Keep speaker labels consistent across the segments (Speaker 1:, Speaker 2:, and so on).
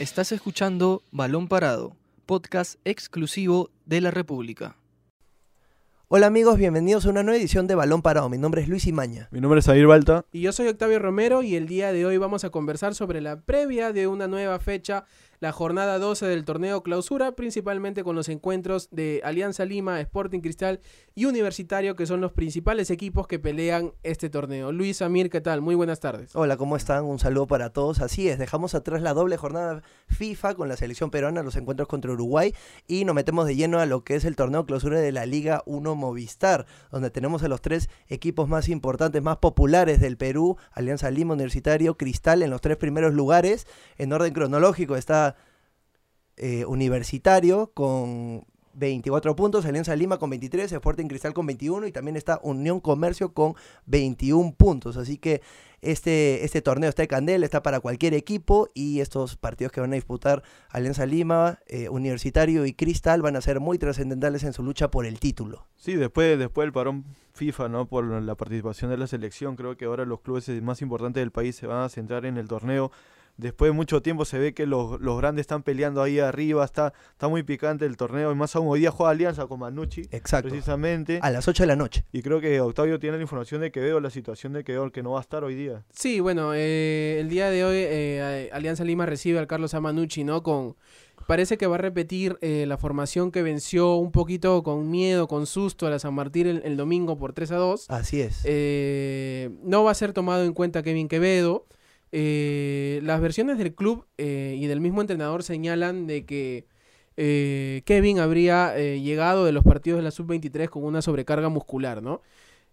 Speaker 1: Estás escuchando Balón Parado, podcast exclusivo de la República.
Speaker 2: Hola amigos, bienvenidos a una nueva edición de Balón Parado. Mi nombre es Luis Imaña.
Speaker 3: Mi nombre es Aguirre Balta.
Speaker 4: Y yo soy Octavio Romero y el día de hoy vamos a conversar sobre la previa de una nueva fecha la jornada 12 del torneo clausura, principalmente con los encuentros de Alianza Lima, Sporting Cristal y Universitario, que son los principales equipos que pelean este torneo. Luis Amir, ¿qué tal? Muy buenas tardes.
Speaker 2: Hola, ¿cómo están? Un saludo para todos. Así es, dejamos atrás la doble jornada FIFA con la selección peruana, los encuentros contra Uruguay y nos metemos de lleno a lo que es el torneo clausura de la Liga 1 Movistar, donde tenemos a los tres equipos más importantes, más populares del Perú, Alianza Lima, Universitario, Cristal en los tres primeros lugares. En orden cronológico está eh, universitario con 24 puntos, Alianza Lima con 23, Sporting Cristal con 21 y también está Unión Comercio con 21 puntos. Así que este, este torneo está de candela, está para cualquier equipo y estos partidos que van a disputar Alianza Lima, eh, Universitario y Cristal van a ser muy trascendentales en su lucha por el título.
Speaker 3: Sí, después, después del parón FIFA, ¿no? Por la participación de la selección, creo que ahora los clubes más importantes del país se van a centrar en el torneo después de mucho tiempo se ve que los, grandes están peleando ahí arriba, está, está muy picante el torneo, y más aún hoy día juega Alianza con Manucci,
Speaker 2: Exacto.
Speaker 3: precisamente.
Speaker 2: A las 8 de la noche.
Speaker 3: Y creo que Octavio tiene la información de que veo la situación de Quevedo, que no va a estar hoy día.
Speaker 4: Sí, bueno, eh, el día de hoy eh, Alianza Lima recibe al Carlos Amanucci, ¿no? Con parece que va a repetir eh, la formación que venció un poquito con miedo, con susto a la San Martín el, domingo por 3 a 2.
Speaker 2: Así es.
Speaker 4: no va a ser tomado en cuenta Kevin Quevedo. Eh, las versiones del club eh, y del mismo entrenador señalan de que eh, Kevin habría llegado de los partidos de la sub-23 con una sobrecarga muscular, ¿no?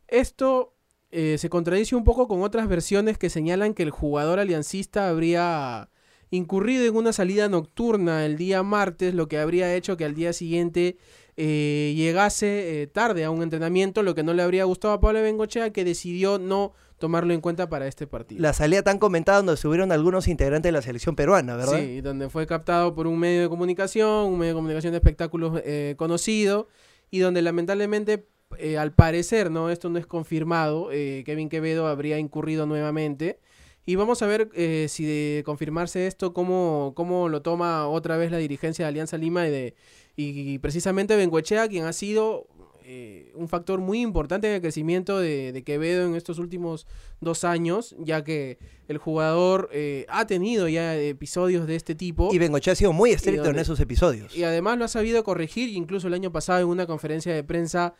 Speaker 4: Esto se contradice un poco con otras versiones que señalan que el jugador aliancista habría incurrido en una salida nocturna el día martes, lo que habría hecho que al día siguiente llegase tarde a un entrenamiento, lo que no le habría gustado a Pablo Bengochea, que decidió no tomarlo en cuenta para este partido.
Speaker 2: La salida tan comentada donde subieron algunos integrantes de la selección peruana, ¿verdad?
Speaker 4: Sí, donde fue captado por un medio de comunicación, un medio de comunicación de espectáculos eh, conocido, y donde lamentablemente, eh, al parecer, no, esto no es confirmado, eh, Kevin Quevedo habría incurrido nuevamente. Y vamos a ver si de confirmarse esto, cómo, cómo lo toma otra vez la dirigencia de Alianza Lima y, de, y precisamente Bengoechea, quien ha sido eh, un factor muy importante en el crecimiento de, Quevedo en estos últimos dos años, ya que el jugador eh, ha tenido ya episodios de este tipo.
Speaker 2: Y Bengoche ha sido muy estricto en esos episodios.
Speaker 4: Y además lo ha sabido corregir, incluso el año pasado en una conferencia de prensa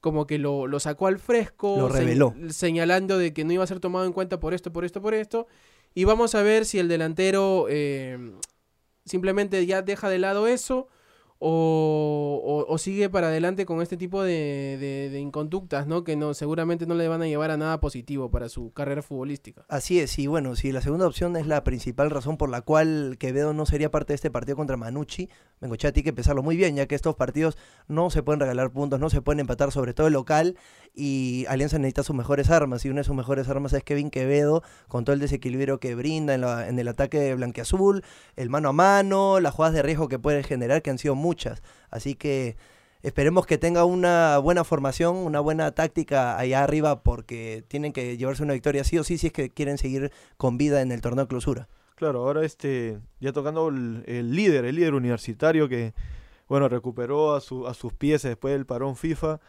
Speaker 4: como que lo, sacó al fresco,
Speaker 2: lo reveló.
Speaker 4: señalando de que no iba a ser tomado en cuenta por esto, por esto, por esto. Y vamos a ver si el delantero eh, simplemente ya deja de lado eso o, sigue para adelante con este tipo de, de, inconductas, ¿no? Que no, seguramente no le van a llevar a nada positivo para su carrera futbolística.
Speaker 2: Así es, y bueno, si la segunda opción es la principal razón por la cual Quevedo no sería parte de este partido contra Manucci, vengo a ti que pensarlo muy bien, ya que estos partidos no se pueden regalar puntos, no se pueden empatar, sobre todo el local, y Alianza necesita sus mejores armas, y una de sus mejores armas es Kevin Quevedo, con todo el desequilibrio que brinda en, en el ataque de Blanquiazul, el mano a mano, las jugadas de riesgo que puede generar, que han sido muchas Así que esperemos que tenga una buena formación, una buena táctica allá arriba, porque tienen que llevarse una victoria sí o sí si es que quieren seguir con vida en el torneo de clausura.
Speaker 3: Claro, ahora este, ya tocando el, líder, el líder universitario que, bueno, recuperó a, su, a sus pies después del parón FIFA.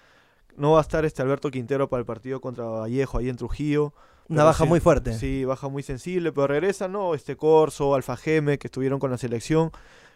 Speaker 3: No va a estar este Alberto Quintero para el partido contra Vallejo ahí en Trujillo.
Speaker 2: Una baja muy fuerte.
Speaker 3: Sí, baja muy sensible, pero regresa, ¿no? Este Corso, Alfa Geme, que estuvieron con la selección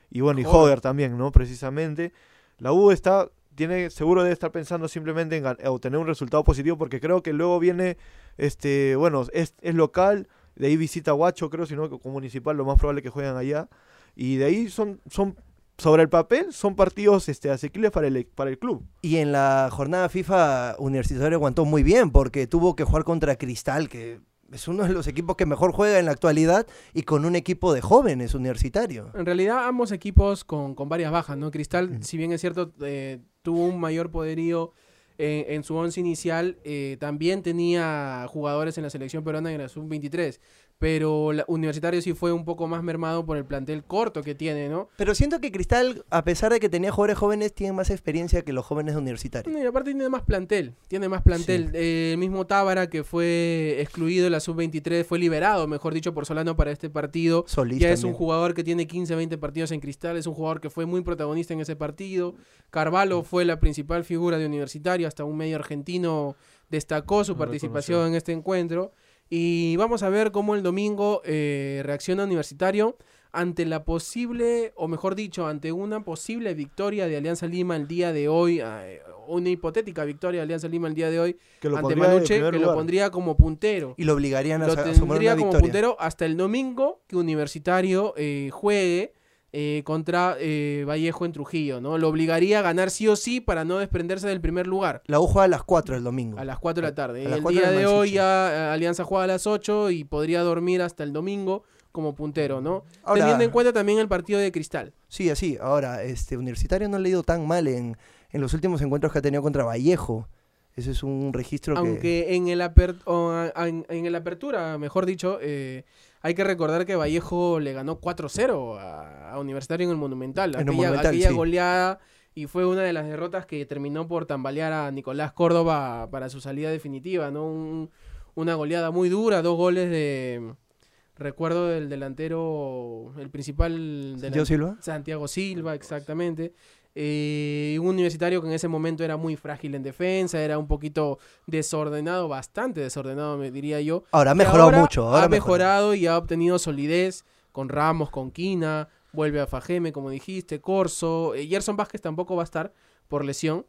Speaker 3: y bueno, y Joder también, ¿no? Precisamente. La U está, tiene, seguro debe estar pensando simplemente en, obtener un resultado positivo porque creo que luego viene, este, bueno, es, es local, de ahí visita Guacho, creo, sino que como municipal lo más probable que juegan allá. Y de ahí son, son sobre el papel, son partidos este, asequibles para el, para el club.
Speaker 2: Y en la jornada FIFA Universitario aguantó muy bien porque tuvo que jugar contra Cristal, que es uno de los equipos que mejor juega en la actualidad y con un equipo de jóvenes universitario.
Speaker 4: En realidad ambos equipos con, varias bajas, ¿no? Cristal, si bien es cierto, eh, tuvo un mayor poderío en, en su once inicial eh, también tenía jugadores en la selección peruana en la sub-23 pero la Universitario sí fue un poco más mermado por el plantel corto que tiene, ¿no?
Speaker 2: Pero siento que Cristal, a pesar de que tenía jugadores jóvenes, tiene más experiencia que los jóvenes de universitarios.
Speaker 4: Y aparte tiene más plantel, tiene más plantel.
Speaker 2: Sí.
Speaker 4: Eh, el mismo Tábara que fue excluido de la sub-23, fue liberado, mejor dicho, por Solano para este partido.
Speaker 2: Solís
Speaker 4: ya es un jugador que tiene 15, 20 partidos en Cristal, es un jugador que fue muy protagonista en ese partido. Carvalho fue la principal figura de Universitario, hasta un medio argentino destacó su participación
Speaker 3: reconoció.
Speaker 4: en este encuentro. Y vamos a ver cómo el domingo eh, reacciona Universitario ante la posible, o mejor dicho, ante una posible victoria de Alianza Lima el día de hoy, eh, una hipotética victoria de Alianza Lima el día de hoy
Speaker 3: Que lo
Speaker 4: ante Manuche, que lo pondría como puntero.
Speaker 2: Y lo obligarían a,
Speaker 4: Lo
Speaker 2: sa- a sumar
Speaker 4: tendría
Speaker 2: una
Speaker 4: como
Speaker 2: victoria.
Speaker 4: puntero hasta el domingo que Universitario eh, juegue eh, contra eh, Vallejo en Trujillo, ¿no? Lo obligaría a ganar sí o sí para no desprenderse del primer lugar.
Speaker 2: La U juega a las 4 el domingo.
Speaker 4: A las 4 de la tarde.
Speaker 2: A
Speaker 4: el
Speaker 2: 4
Speaker 4: día de hoy ya eh, Alianza juega a las 8 y podría dormir hasta el domingo como puntero, ¿no?
Speaker 2: Ahora-
Speaker 4: Teniendo en cuenta también el partido de Cristal.
Speaker 2: Sí, así. Ahora, este Universitario no le ha ido tan mal en, en los últimos encuentros que ha tenido contra Vallejo. Ese es un registro que...
Speaker 4: Aunque en el, aper- en, en el apertura, mejor dicho, eh, hay que recordar que Vallejo le ganó 4-0 a, a Universitario en el Monumental.
Speaker 2: En el
Speaker 4: aquella
Speaker 2: Monumental,
Speaker 4: aquella
Speaker 2: sí.
Speaker 4: goleada y fue una de las derrotas que terminó por tambalear a Nicolás Córdoba para su salida definitiva, ¿no? Un- una goleada muy dura, dos goles de... Recuerdo del delantero, el principal...
Speaker 2: ¿Santiago Silva?
Speaker 4: Santiago Silva, exactamente. Eh, un universitario que en ese momento era muy frágil en defensa, era un poquito desordenado, bastante desordenado, me diría yo.
Speaker 2: Ahora ha mejorado
Speaker 4: ahora
Speaker 2: mucho. Ahora
Speaker 4: ha
Speaker 2: mejorado
Speaker 4: y ha obtenido solidez con Ramos, con Quina, vuelve a Fajeme, como dijiste, Corso. Eh, Gerson Vázquez tampoco va a estar por lesión.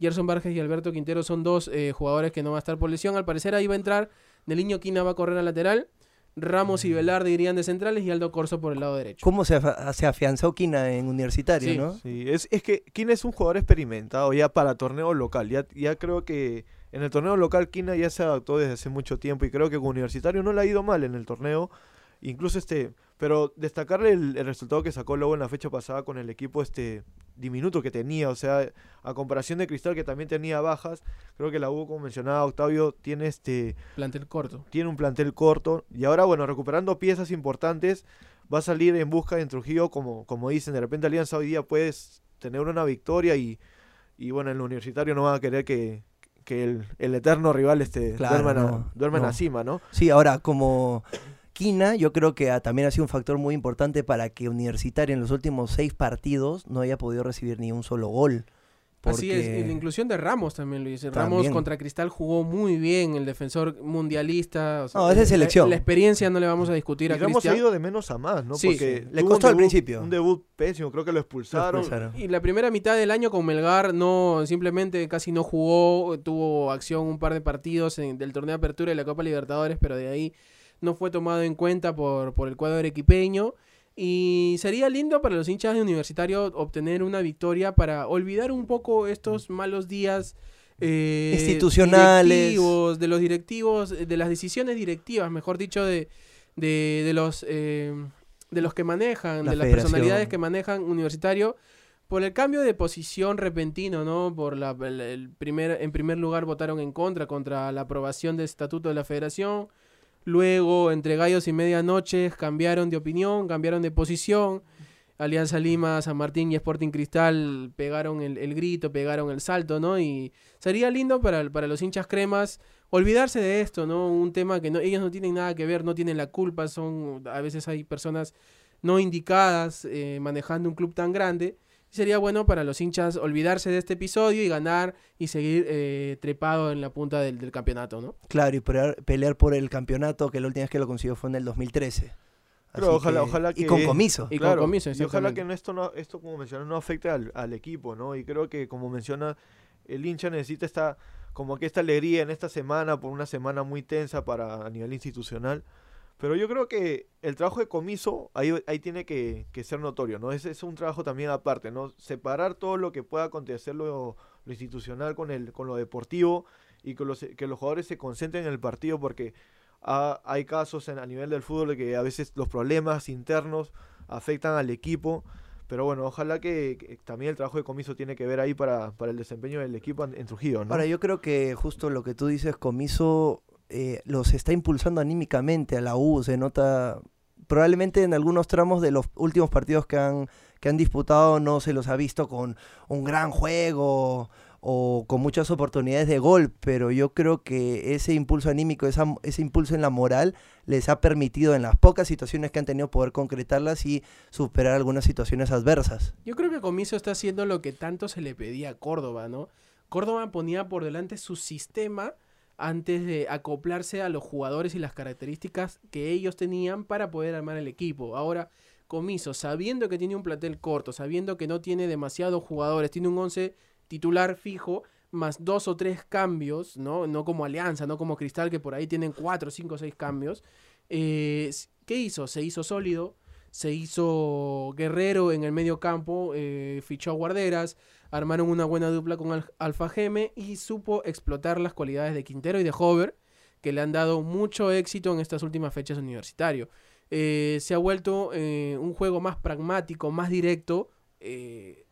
Speaker 4: Gerson Vázquez y Alberto Quintero son dos eh, jugadores que no van a estar por lesión. Al parecer ahí va a entrar Neliño Quina va a correr al lateral. Ramos y Velarde irían de centrales y Aldo Corso por el lado derecho.
Speaker 2: ¿Cómo se, se afianzó Quina en Universitario,
Speaker 4: Sí.
Speaker 2: no?
Speaker 3: Sí, es, es que Kina es un jugador experimentado ya para torneo local. Ya, ya creo que en el torneo local Kina ya se adaptó desde hace mucho tiempo y creo que con Universitario no le ha ido mal en el torneo. Incluso este, pero destacarle el, el resultado que sacó luego en la fecha pasada con el equipo este diminuto que tenía, o sea, a comparación de Cristal que también tenía bajas, creo que la U, como mencionaba Octavio, tiene este
Speaker 4: Plantel corto.
Speaker 3: tiene un plantel corto y ahora, bueno, recuperando piezas importantes, va a salir en busca en Trujillo, como, como dicen, de repente Alianza hoy día puedes tener una victoria y, y bueno, en el universitario no van a querer que, que el, el eterno rival este,
Speaker 2: Claro,
Speaker 3: duerma, en la-
Speaker 2: no,
Speaker 3: duerma en la cima, ¿no?
Speaker 2: Sí, ahora como Quina, yo creo que ha- también ha sido un factor muy importante para que Universitario en los últimos seis partidos no haya podido recibir ni un solo gol.
Speaker 4: Así es, y la inclusión de Ramos también lo dice. Ramos
Speaker 2: También.
Speaker 4: contra Cristal jugó muy bien, el defensor mundialista. o sea,
Speaker 2: No, esa es
Speaker 4: la-
Speaker 2: selección.
Speaker 4: La, experiencia no le vamos a discutir
Speaker 3: Y
Speaker 4: a
Speaker 3: Ramos ha ido de menos a más, ¿no?
Speaker 4: Sí,
Speaker 3: Porque
Speaker 2: sí. Le costó al
Speaker 3: debut-
Speaker 2: principio.
Speaker 3: Un debut pésimo, creo que lo expulsaron.
Speaker 2: expulsaron.
Speaker 4: Y la primera mitad del año con Melgar no simplemente casi no jugó, tuvo acción un par de partidos en- del torneo de apertura y la Copa Libertadores, pero de ahí no fue tomado en cuenta por, por el cuadro arequipeño. Y sería lindo para los hinchas de Universitario obtener una victoria para olvidar un poco estos malos días eh,
Speaker 2: Institucionales.
Speaker 4: de los directivos, de las decisiones directivas, mejor dicho, de, de, de los eh, de los que manejan,
Speaker 2: La
Speaker 4: de las personalidades que manejan Universitario por el cambio de posición repentino, ¿no? Por la, el, el primer, en primer lugar votaron en contra, contra la aprobación del estatuto de la federación. Luego, entre gallos y medianoches, cambiaron de opinión, cambiaron de posición. Alianza Lima, San Martín y Sporting Cristal pegaron el, el grito, pegaron el salto, ¿no? Y sería lindo para, para los hinchas cremas olvidarse de esto, ¿no? Un tema que no, ellos no tienen nada que ver, no tienen la culpa, son, a veces hay personas no indicadas eh, manejando un club tan grande. Sería bueno para los hinchas olvidarse de este episodio y ganar y seguir eh, trepado en la punta del, del campeonato, ¿no?
Speaker 2: Claro, y pelear, pelear por el campeonato que la última vez que lo consiguió fue en el 2013.
Speaker 3: Pero
Speaker 2: Así
Speaker 3: ojalá-
Speaker 2: que-
Speaker 3: ojalá
Speaker 2: Y
Speaker 3: que-
Speaker 2: con comiso.
Speaker 4: Y con comiso,
Speaker 3: y ojalá que no- esto, no, esto como mencioné, no afecte al, al equipo, ¿no? Y creo que, como menciona, el hincha necesita esta, como que esta alegría en esta semana, por una semana muy tensa para a nivel institucional. Pero yo creo que el trabajo de comiso ahí, ahí tiene que, que ser notorio, ¿no? Ese es un trabajo también aparte, ¿no? Separar todo lo que pueda acontecer lo, institucional con, el, con lo deportivo y que los, que los jugadores se concentren en el partido porque ha- hay casos en, a nivel del fútbol que a veces los problemas internos afectan al equipo. Pero bueno, ojalá que, también el trabajo de comiso tiene que ver ahí para, para el desempeño del equipo en, en Trujillo, ¿no?
Speaker 2: Ahora, yo creo que justo lo que tú dices, Comiso eh, los está impulsando anímicamente a la U, se nota probablemente en algunos tramos de los últimos partidos que han, que han disputado no se los ha visto con un gran juego o con muchas oportunidades de gol, pero yo creo que ese impulso anímico, ese impulso en la moral les ha permitido en las pocas situaciones que han tenido poder concretarlas y superar algunas situaciones adversas.
Speaker 4: Yo creo que Comiso está haciendo lo que tanto se le pedía a Córdoba, ¿no? Córdoba ponía por delante su sistema antes de acoplarse a los jugadores y las características que ellos tenían para poder armar el equipo. Ahora, Comiso, sabiendo que tiene un platel corto, sabiendo que no tiene demasiados jugadores, tiene un 11 titular fijo, más dos o tres cambios, ¿no? No como Alianza, no como Cristal, que por ahí tienen cuatro, cinco, seis cambios. Eh, ¿Qué hizo? Se hizo sólido, se hizo guerrero en el medio campo, eh, fichó a guarderas, armaron una buena dupla con Al Alfa Geme y supo explotar las cualidades de Quintero y de Hover, que le han dado mucho éxito en estas últimas fechas universitario. Eh, se ha vuelto eh, un juego más pragmático, más directo,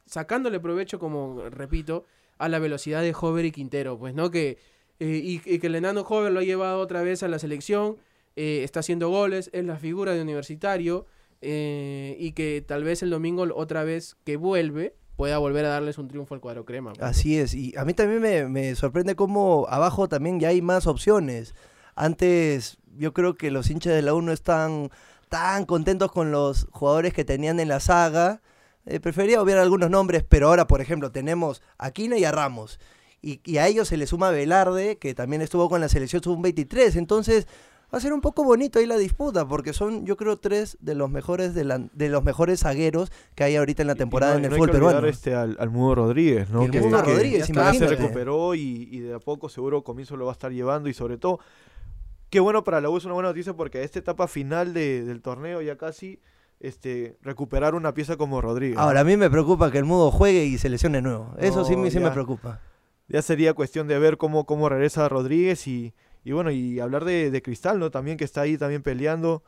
Speaker 4: sacándole provecho, como repito, a la velocidad de Hover y Quintero, pues, ¿no? Que, y, que el enano Hover lo ha llevado otra vez a la selección, está haciendo goles, es la figura de universitario, eh, y que tal vez el domingo otra vez que vuelve pueda volver a darles un triunfo al cuadro crema.
Speaker 2: Así es, y a mí también me, me sorprende cómo abajo también ya hay más opciones. Antes yo creo que los hinchas de la U no están tan contentos con los jugadores que tenían en la saga. Eh, prefería obviar algunos nombres, pero ahora, por ejemplo, tenemos a Aquino y a Ramos. Y, y a ellos se le suma Velarde, que también estuvo con la selección sub-23. Entonces, va a ser un poco bonito ahí la disputa, porque son, yo creo, tres de los mejores de, la- de los mejores zagueros que hay ahorita en la
Speaker 3: Y- y
Speaker 2: temporada
Speaker 3: no-
Speaker 2: en el
Speaker 3: no hay
Speaker 2: fútbol
Speaker 3: que olvidar,
Speaker 2: peruano.
Speaker 3: Este, al, al Mudo Rodríguez, ¿no?
Speaker 2: El
Speaker 3: que,
Speaker 2: Mudo
Speaker 3: que
Speaker 2: Rodríguez,
Speaker 3: se
Speaker 2: imagínate.
Speaker 3: recuperó y, y de a poco seguro Comiso lo va a estar llevando y sobre todo, qué bueno para la U, es una buena noticia porque a esta etapa final de- del torneo ya casi este, recuperar una pieza como Rodríguez.
Speaker 2: Ahora, a mí me preocupa que el mudo juegue y se lesione nuevo. Eso sí,
Speaker 3: No,
Speaker 2: sí me preocupa.
Speaker 3: ya sería cuestión de ver cómo, cómo regresa Rodríguez y, y bueno, y hablar de, Cristal, ¿no? También que está ahí también peleando.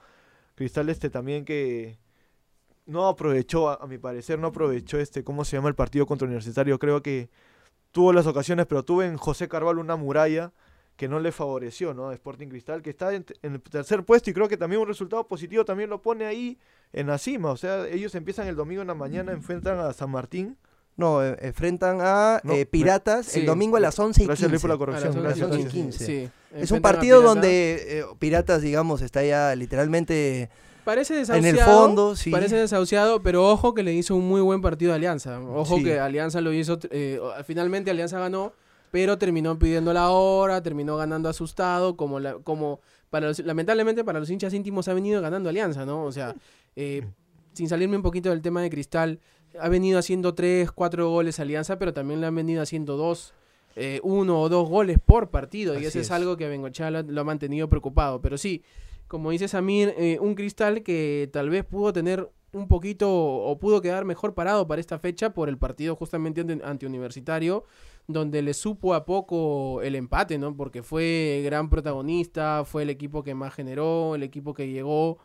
Speaker 3: Cristal este también que no aprovechó, a, mi parecer, no aprovechó este, ¿cómo se llama el partido contra Universitario? Creo que tuvo las ocasiones, pero tuvo en José Carvalho una muralla que no le favoreció, ¿no? Sporting Cristal, que está en, en el tercer puesto y creo que también un resultado positivo también lo pone ahí en la cima. O sea, ellos empiezan el domingo en la mañana, enfrentan a San Martín.
Speaker 2: No, eh, enfrentan a
Speaker 3: No,
Speaker 2: eh,
Speaker 3: me-
Speaker 2: Piratas
Speaker 4: sí.
Speaker 2: el domingo a las 11 y
Speaker 3: Gracias
Speaker 2: 15.
Speaker 3: por la
Speaker 4: A las
Speaker 3: corrección.
Speaker 4: once
Speaker 3: Gracias,
Speaker 2: once y
Speaker 3: gracias.
Speaker 2: quince.
Speaker 4: Sí.
Speaker 2: Es un
Speaker 4: a
Speaker 2: partido
Speaker 4: Pirata.
Speaker 2: donde eh, Piratas, digamos, está ya literalmente
Speaker 4: Parece
Speaker 2: en
Speaker 4: desahuciado.
Speaker 2: el fondo. Sí.
Speaker 4: Parece desahuciado, pero ojo que le hizo un muy buen partido a Alianza. Ojo
Speaker 2: Sí.
Speaker 4: que Alianza lo hizo. eh, finalmente Alianza ganó, pero terminó pidiendo la hora, terminó ganando asustado. Como, la, como para los- lamentablemente para los hinchas íntimos ha venido ganando Alianza, ¿no? O sea, eh, sin salirme un poquito del tema de Cristal, ha venido haciendo tres, cuatro goles Alianza, pero también le han venido haciendo dos. eh, uno o dos goles por partido y eso es,
Speaker 2: es.
Speaker 4: algo que a Bengochea lo, lo ha mantenido preocupado pero sí como dice Samir, eh, un cristal que tal vez pudo tener un poquito o pudo quedar mejor parado para esta fecha por el partido justamente ante, ante Universitario, donde le supo a poco el empate, ¿no? Porque fue gran protagonista, fue el equipo que más generó, el equipo que llegó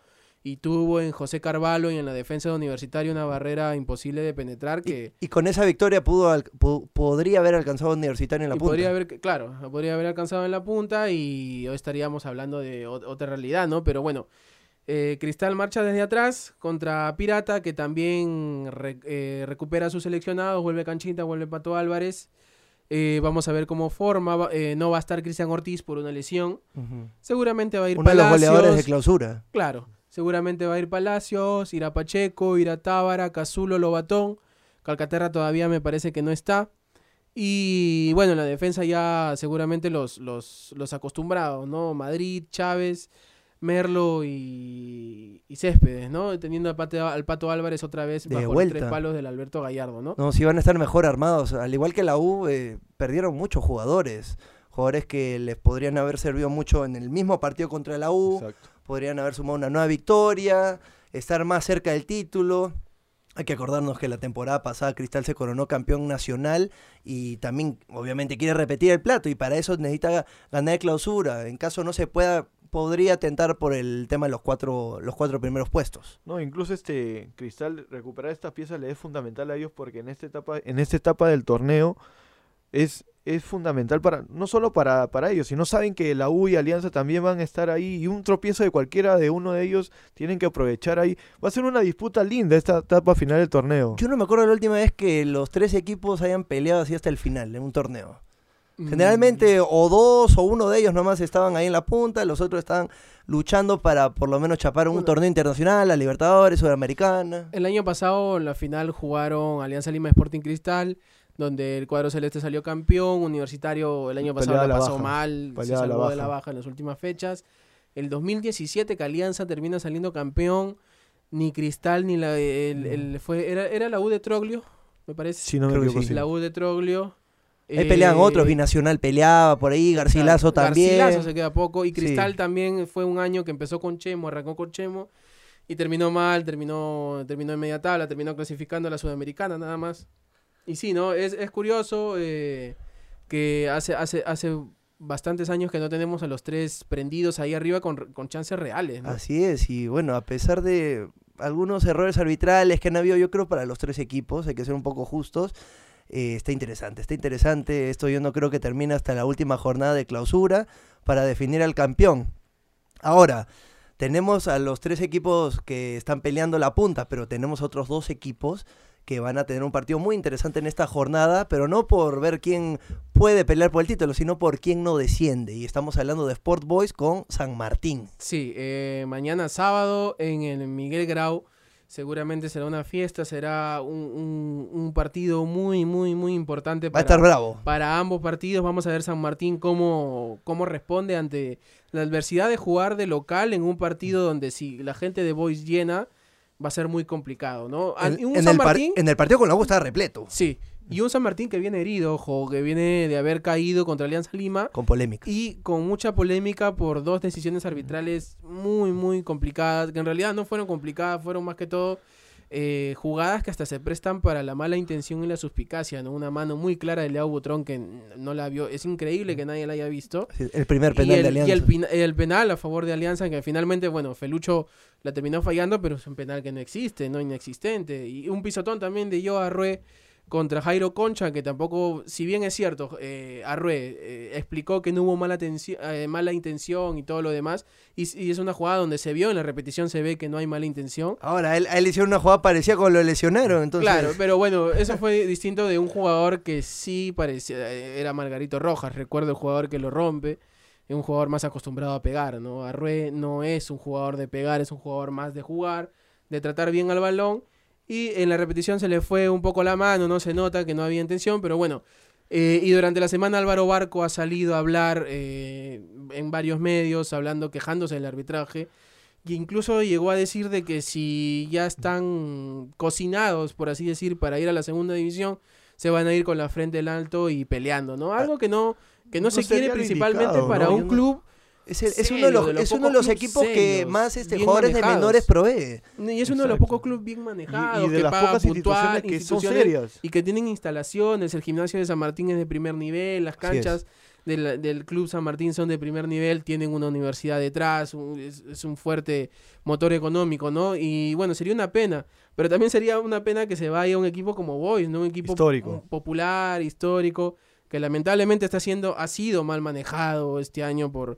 Speaker 4: y tuvo en José Carvalho y en la defensa de Universitario una barrera imposible de penetrar que...
Speaker 2: Y con esa victoria pudo al- podría haber alcanzado a Universitario en la
Speaker 4: y
Speaker 2: punta.
Speaker 4: podría haber, claro, podría haber alcanzado en la punta y hoy estaríamos hablando de ot- otra realidad, ¿no? Pero bueno, eh, Cristal marcha desde atrás contra Pirata, que también re- eh, recupera a sus seleccionados, vuelve Canchita, vuelve Pato Álvarez. Eh, vamos a ver cómo forma. eh, no va a estar Cristian Ortiz por una lesión. Seguramente va a ir
Speaker 2: Uno de los
Speaker 4: Palacios.
Speaker 2: goleadores de clausura.
Speaker 4: Claro, seguramente va a ir Palacios, irá Pacheco, irá Tábara, Cazulo, Lobatón. Calcaterra todavía me parece que no está. Y bueno, en la defensa ya seguramente los, los, los acostumbrados, ¿no? Madrid, Chávez, Merlo y, y Céspedes, ¿no? Teniendo al Pato, al Pato Álvarez otra vez
Speaker 2: De
Speaker 4: bajo los
Speaker 2: vuelta.
Speaker 4: tres palos del Alberto Gallardo, ¿no?
Speaker 2: No, sí van a estar mejor armados. Al igual que la U, eh, perdieron muchos jugadores. Jugadores que les podrían haber servido mucho en el mismo partido contra la U.
Speaker 3: Exacto.
Speaker 2: podrían haber sumado una nueva victoria, estar más cerca del título. Hay que acordarnos que la temporada pasada Cristal se coronó campeón nacional y también obviamente quiere repetir el plato y para eso necesita ganar de clausura. En caso no se pueda podría tentar por el tema de los cuatro, los cuatro primeros puestos.
Speaker 3: No, incluso este Cristal recuperar estas piezas le es fundamental a ellos porque en esta etapa, en esta etapa del torneo es, es fundamental para, no solo para, para ellos, sino saben que la U y Alianza también van a estar ahí y un tropiezo de cualquiera de uno de ellos tienen que aprovechar ahí. Va a ser una disputa linda esta etapa final del torneo.
Speaker 2: Yo no me acuerdo la última vez que los tres equipos hayan peleado así hasta el final en un torneo.
Speaker 4: Mm,
Speaker 2: Generalmente o dos o uno de ellos nomás estaban ahí en la punta, los otros estaban luchando para por lo menos chapar un
Speaker 4: Bueno.
Speaker 2: torneo internacional, la Libertadores, Sudamericana.
Speaker 4: El año pasado en la final jugaron Alianza Lima Sporting Cristal, donde el cuadro celeste salió campeón, Universitario el año pasado la
Speaker 3: la
Speaker 4: pasó
Speaker 3: baja,
Speaker 4: mal, se
Speaker 3: la
Speaker 4: salvó de la
Speaker 3: baja.
Speaker 4: en las últimas fechas. El 2017 que Alianza termina saliendo campeón, ni Cristal ni la el, el- fue era, era la U de Troglio, me parece.
Speaker 3: Si no me equivoco,
Speaker 2: sí.
Speaker 3: sí.
Speaker 4: La U de Troglio.
Speaker 2: Ahí peleaban otros,
Speaker 4: eh,
Speaker 2: Binacional peleaba por ahí, Garcilaso también.
Speaker 4: Garcilaso se queda poco. Y
Speaker 2: Sí.
Speaker 4: Cristal también fue un año que empezó con Chemo, arrancó con Chemo. Y terminó mal, terminó, terminó en media tabla, terminó clasificando a la Sudamericana nada más. Y sí, ¿no? Es, es curioso eh, que hace, hace, hace bastantes años que no tenemos a los tres prendidos ahí arriba con, con chances reales, ¿no?
Speaker 2: Así es, y bueno, a pesar de algunos errores arbitrales que han habido, yo creo, para los tres equipos, hay que ser un poco justos, eh, está interesante, está interesante. Esto yo no creo que termine hasta la última jornada de clausura para definir al campeón. Ahora, tenemos a los tres equipos que están peleando la punta, pero tenemos otros dos equipos que van a tener un partido muy interesante en esta jornada, pero no por ver quién puede pelear por el título, sino por quién no desciende. Y estamos hablando de Sport Boys con San Martín.
Speaker 4: Sí, eh, mañana sábado en el Miguel Grau seguramente será una fiesta, será un, un- un partido muy, muy, muy importante
Speaker 2: Va a
Speaker 4: para,
Speaker 2: estar bravo.
Speaker 4: para ambos partidos. Vamos a ver San Martín cómo, cómo responde ante la adversidad de jugar de local en un partido donde si la gente de Boys llena va a ser muy complicado, ¿no? An-
Speaker 2: En,
Speaker 4: un
Speaker 2: en
Speaker 4: San
Speaker 2: el
Speaker 4: Martín,
Speaker 2: en el partido con la U estaba repleto,
Speaker 4: sí, y un San Martín que viene herido, ojo, que viene de haber caído contra Alianza Lima
Speaker 2: con polémica.
Speaker 4: y con mucha polémica por dos decisiones arbitrales muy, muy complicadas, que en realidad no fueron complicadas, fueron más que todo eh, jugadas que hasta se prestan para la mala intención y la suspicacia, ¿no? Una mano muy clara de Leao Butrón que no la vio, es increíble que nadie la haya visto.
Speaker 2: El primer
Speaker 4: Y
Speaker 2: penal
Speaker 4: el,
Speaker 2: de
Speaker 4: y
Speaker 2: Alianza.
Speaker 4: el pina- el penal a favor de Alianza, que finalmente, bueno, Felucho la terminó fallando, pero es un penal que no existe, no inexistente. Y un pisotón también de Yo Arrué contra Jairo Concha, que tampoco, si bien es cierto, eh, Arrué eh, explicó que no hubo mala, eh, mala intención y todo lo demás, y, es una jugada donde se vio, en la repetición se ve que no hay mala intención.
Speaker 2: Ahora, él, él hicieron una jugada parecida con lo lesionaron, entonces...
Speaker 4: Claro, pero bueno, eso fue distinto de un jugador que sí parecía, era Margarito Rojas, recuerdo el jugador que lo rompe, es un jugador más acostumbrado a pegar, ¿no? Arrué no es un jugador de pegar, es un jugador más de jugar, de tratar bien al balón, y en la repetición se le fue un poco la mano, no se nota que no había intención, pero bueno, eh, y durante la semana Álvaro Barco ha salido a hablar eh, en varios medios, hablando, quejándose del arbitraje, y incluso llegó a decir de que si ya están cocinados, por así decir, para ir a la segunda división, se van a ir con la frente en alto y peleando, ¿no? Algo que no, que no,
Speaker 3: No
Speaker 4: se quiere principalmente para
Speaker 3: ¿no?
Speaker 4: un club
Speaker 2: Es, el- es uno de los,
Speaker 4: de los
Speaker 2: es uno de los equipos que más este, jugadores de menores provee.
Speaker 4: y es uno de los pocos clubes bien manejados,
Speaker 3: y de
Speaker 4: que
Speaker 3: las pocas instituciones
Speaker 4: puntual,
Speaker 3: que son
Speaker 4: instituciones
Speaker 3: serias.
Speaker 4: y que tienen instalaciones. El gimnasio de San Martín es de primer nivel, las canchas del, del Club San Martín son de primer nivel, tienen una universidad detrás, un- es, es un fuerte motor económico, ¿no? Y bueno, sería una pena, pero también sería una pena que se vaya un equipo como Boys, ¿no? Un equipo
Speaker 3: Histórico.
Speaker 4: popular, histórico, que lamentablemente está siendo, ha sido mal manejado este año por,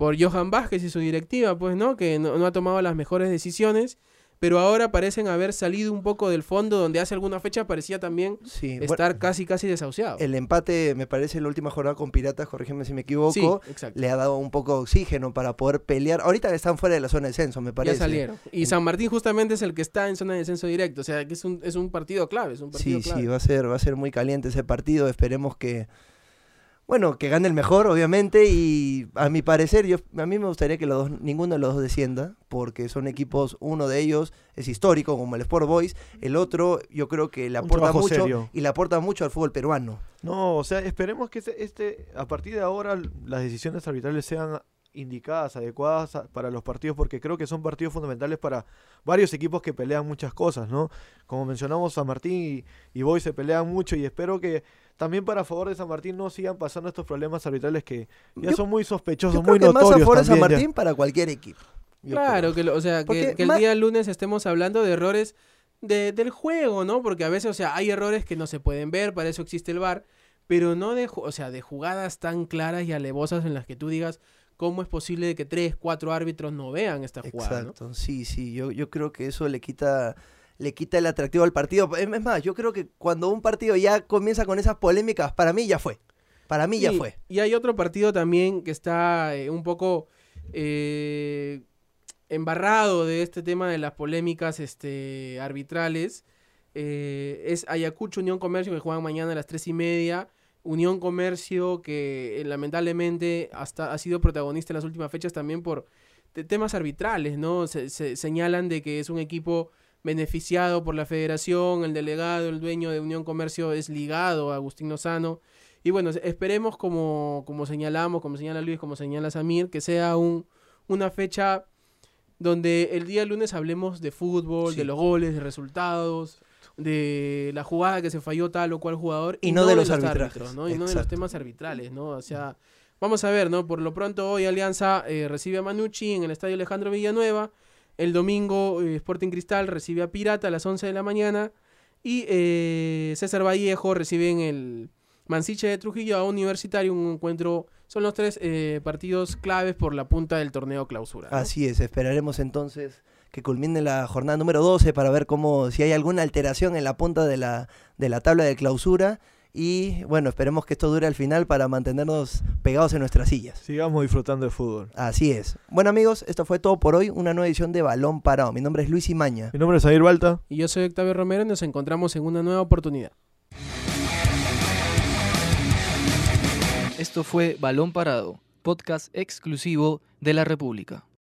Speaker 4: por Johan Vázquez y su directiva, pues, ¿no? Que no, no ha tomado las mejores decisiones, pero ahora parecen haber salido un poco del fondo, donde hace alguna fecha parecía también
Speaker 2: Sí, bueno,
Speaker 4: estar casi, casi desahuciado.
Speaker 2: el empate, me parece, en la última jornada con Piratas, corrígeme si me equivoco,
Speaker 4: Sí,
Speaker 2: le ha dado un poco de oxígeno para poder pelear. Ahorita están fuera de la zona de descenso, me parece.
Speaker 4: Ya salieron. Y San Martín justamente es el que está en zona de descenso directo. O sea, que es un, es un partido clave. Es un partido
Speaker 2: Sí,
Speaker 4: clave.
Speaker 2: sí, va a ser, va a ser muy caliente ese partido. Esperemos que, bueno, que gane el mejor, obviamente. Y a mi parecer, yo, a mí me gustaría que los dos, ninguno de los dos descienda, porque son equipos, uno de ellos es histórico, como el Sport Boys, el otro, yo creo que le aporta mucho
Speaker 3: serio.
Speaker 2: y le aporta mucho al fútbol peruano.
Speaker 3: No, o sea, esperemos que este, este- a partir de ahora las decisiones arbitrales sean indicadas, adecuadas a- para los partidos, porque creo que son partidos fundamentales para varios equipos que pelean muchas cosas, ¿no? Como mencionamos, San Martín y, y Boy se pelean mucho y espero que también para favor de San Martín no sigan pasando estos problemas arbitrales que ya
Speaker 2: Yo-
Speaker 3: son muy sospechosos,
Speaker 2: Yo creo
Speaker 3: muy
Speaker 2: que más a
Speaker 3: notorios
Speaker 2: favor de San
Speaker 3: ya.
Speaker 2: Martín para cualquier equipo. Yo
Speaker 4: Claro,
Speaker 2: creo.
Speaker 4: que, lo- o sea, que, el día lunes estemos hablando de errores de- del juego, ¿no? Porque a veces, o sea, hay errores que no se pueden ver, para eso existe el VAR, pero no de, ju- o sea, de jugadas tan claras y alevosas en las que tú digas cómo es posible de que tres, cuatro árbitros no vean esta jugada, ¿no?
Speaker 2: Exacto, sí, sí, yo, yo creo que eso le quita le quita el atractivo al partido. Es más, yo creo que cuando un partido ya comienza con esas polémicas, para mí ya fue. Para mí ya
Speaker 4: Y-
Speaker 2: fue.
Speaker 4: Y hay otro partido también que está eh, un poco eh, embarrado de este tema de las polémicas este, arbitrales. Eh, es Ayacucho Unión Comercio que juegan mañana a las tres y media. Unión Comercio que eh, lamentablemente hasta ha sido protagonista en las últimas fechas también por te- temas arbitrales, ¿no? Se, se señalan de que es un equipo beneficiado por la federación, el delegado, el dueño de Unión Comercio es ligado a Agustín Lozano. Y bueno, esperemos como, como señalamos, como señala Luis, como señala Samir, que sea un, una fecha donde el día lunes hablemos de fútbol,
Speaker 2: Sí.
Speaker 4: de los goles, de resultados, de la jugada que se falló tal o cual jugador.
Speaker 2: Y no de los
Speaker 4: árbitros,
Speaker 2: arbitrajes.
Speaker 4: ¿no? Y no de los temas arbitrales, ¿no? O sea, vamos a ver, ¿no? Por lo pronto hoy Alianza eh, recibe a Manucci en el Estadio Alejandro Villanueva. El domingo eh, Sporting Cristal recibe a Pirata a las 11 de la mañana. Y eh, César Vallejo recibe en el Mansiche de Trujillo a Universitario un encuentro. Son los tres eh, partidos claves por la punta del torneo clausura.
Speaker 2: Así es, esperaremos entonces que culmine la jornada número 12 para ver cómo si hay alguna alteración en la punta de la, de la tabla de clausura. Y bueno, esperemos que esto dure al final para mantenernos pegados en nuestras sillas.
Speaker 3: Sigamos disfrutando de fútbol.
Speaker 2: Así es. Bueno amigos, esto fue todo por hoy, una nueva edición de Balón Parado. Mi nombre es Luis Imaña.
Speaker 3: Mi nombre es Javier Balta.
Speaker 4: Y yo soy Octavio Romero y nos encontramos en una nueva oportunidad.
Speaker 1: Esto fue Balón Parado, podcast exclusivo de la República.